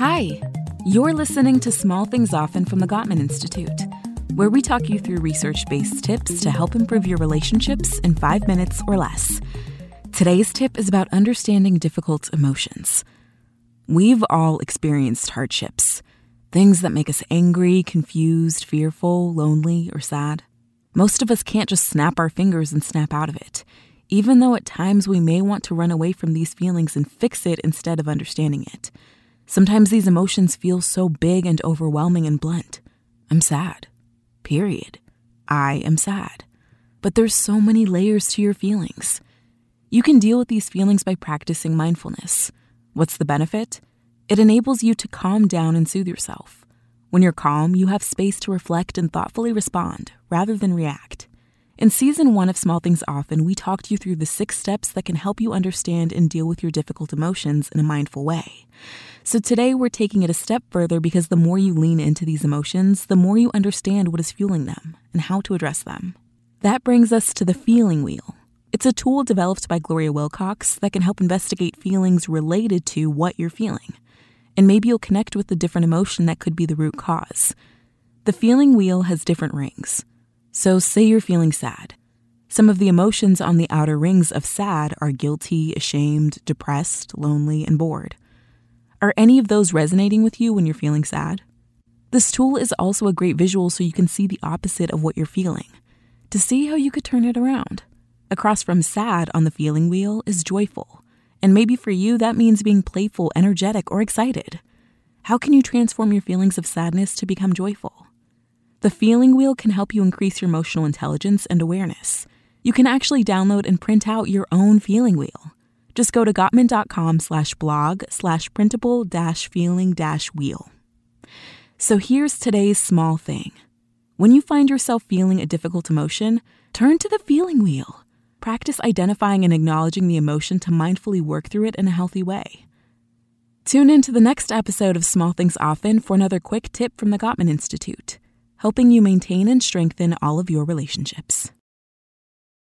Hi, you're listening to Small Things Often from the Gottman Institute, where we talk you through research based tips to help improve your relationships in five minutes or less. Today's tip is about understanding difficult emotions. We've all experienced hardships, things that make us angry, confused, fearful, lonely, or sad. Most of us can't just snap our fingers and snap out of it, even though at times we may want to run away from these feelings and fix it instead of understanding it. Sometimes these emotions feel so big and overwhelming and blunt. I'm sad. Period. I am sad. But there's so many layers to your feelings. You can deal with these feelings by practicing mindfulness. What's the benefit? It enables you to calm down and soothe yourself. When you're calm, you have space to reflect and thoughtfully respond rather than react. In season one of Small Things Often, we talked you through the six steps that can help you understand and deal with your difficult emotions in a mindful way. So today we're taking it a step further because the more you lean into these emotions, the more you understand what is fueling them and how to address them. That brings us to the feeling wheel. It's a tool developed by Gloria Willcox that can help investigate feelings related to what you're feeling and maybe you'll connect with the different emotion that could be the root cause. The feeling wheel has different rings. So, say you're feeling sad. Some of the emotions on the outer rings of sad are guilty, ashamed, depressed, lonely, and bored. Are any of those resonating with you when you're feeling sad? This tool is also a great visual so you can see the opposite of what you're feeling, to see how you could turn it around. Across from sad on the feeling wheel is joyful, and maybe for you, that means being playful, energetic, or excited. How can you transform your feelings of sadness to become joyful? The feeling wheel can help you increase your emotional intelligence and awareness. You can actually download and print out your own feeling wheel. Just go to gottman.com slash blog slash printable dash feeling dash wheel. So here's today's small thing. When you find yourself feeling a difficult emotion, turn to the feeling wheel. Practice identifying and acknowledging the emotion to mindfully work through it in a healthy way. Tune in to the next episode of Small Things Often for another quick tip from the Gottman Institute, helping you maintain and strengthen all of your relationships.